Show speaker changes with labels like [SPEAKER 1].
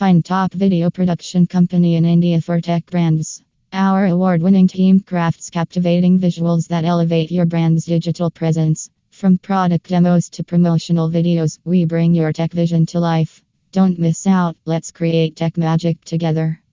[SPEAKER 1] Find top video production company in India for tech brands. Our award winning team crafts captivating visuals that elevate your brand's digital presence. From product demos to promotional videos, we bring your tech vision to life. Don't miss out, let's create tech magic together.